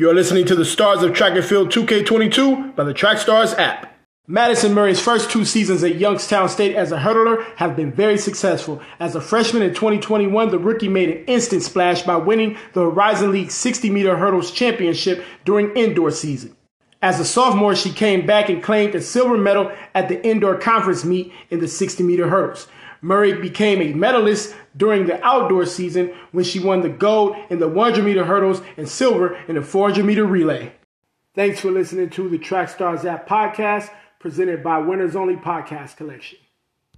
You're listening to the Stars of Track and Field 2K22 by the Track Stars app. Madison Murry's first two seasons at Youngstown State as a hurdler have been very successful. As a freshman in 2021, the rookie made an instant splash by winning the Horizon League 60 meter hurdles championship during indoor season. As a sophomore, she came back and claimed a silver medal at the indoor conference meet in the 60 meter hurdles. Murry became a medalist during the outdoor season when she won the gold in the 100 meter hurdles and silver in the 400 meter relay. Thanks for listening to the Track Stars App podcast presented by Winners Only Podcast Collection.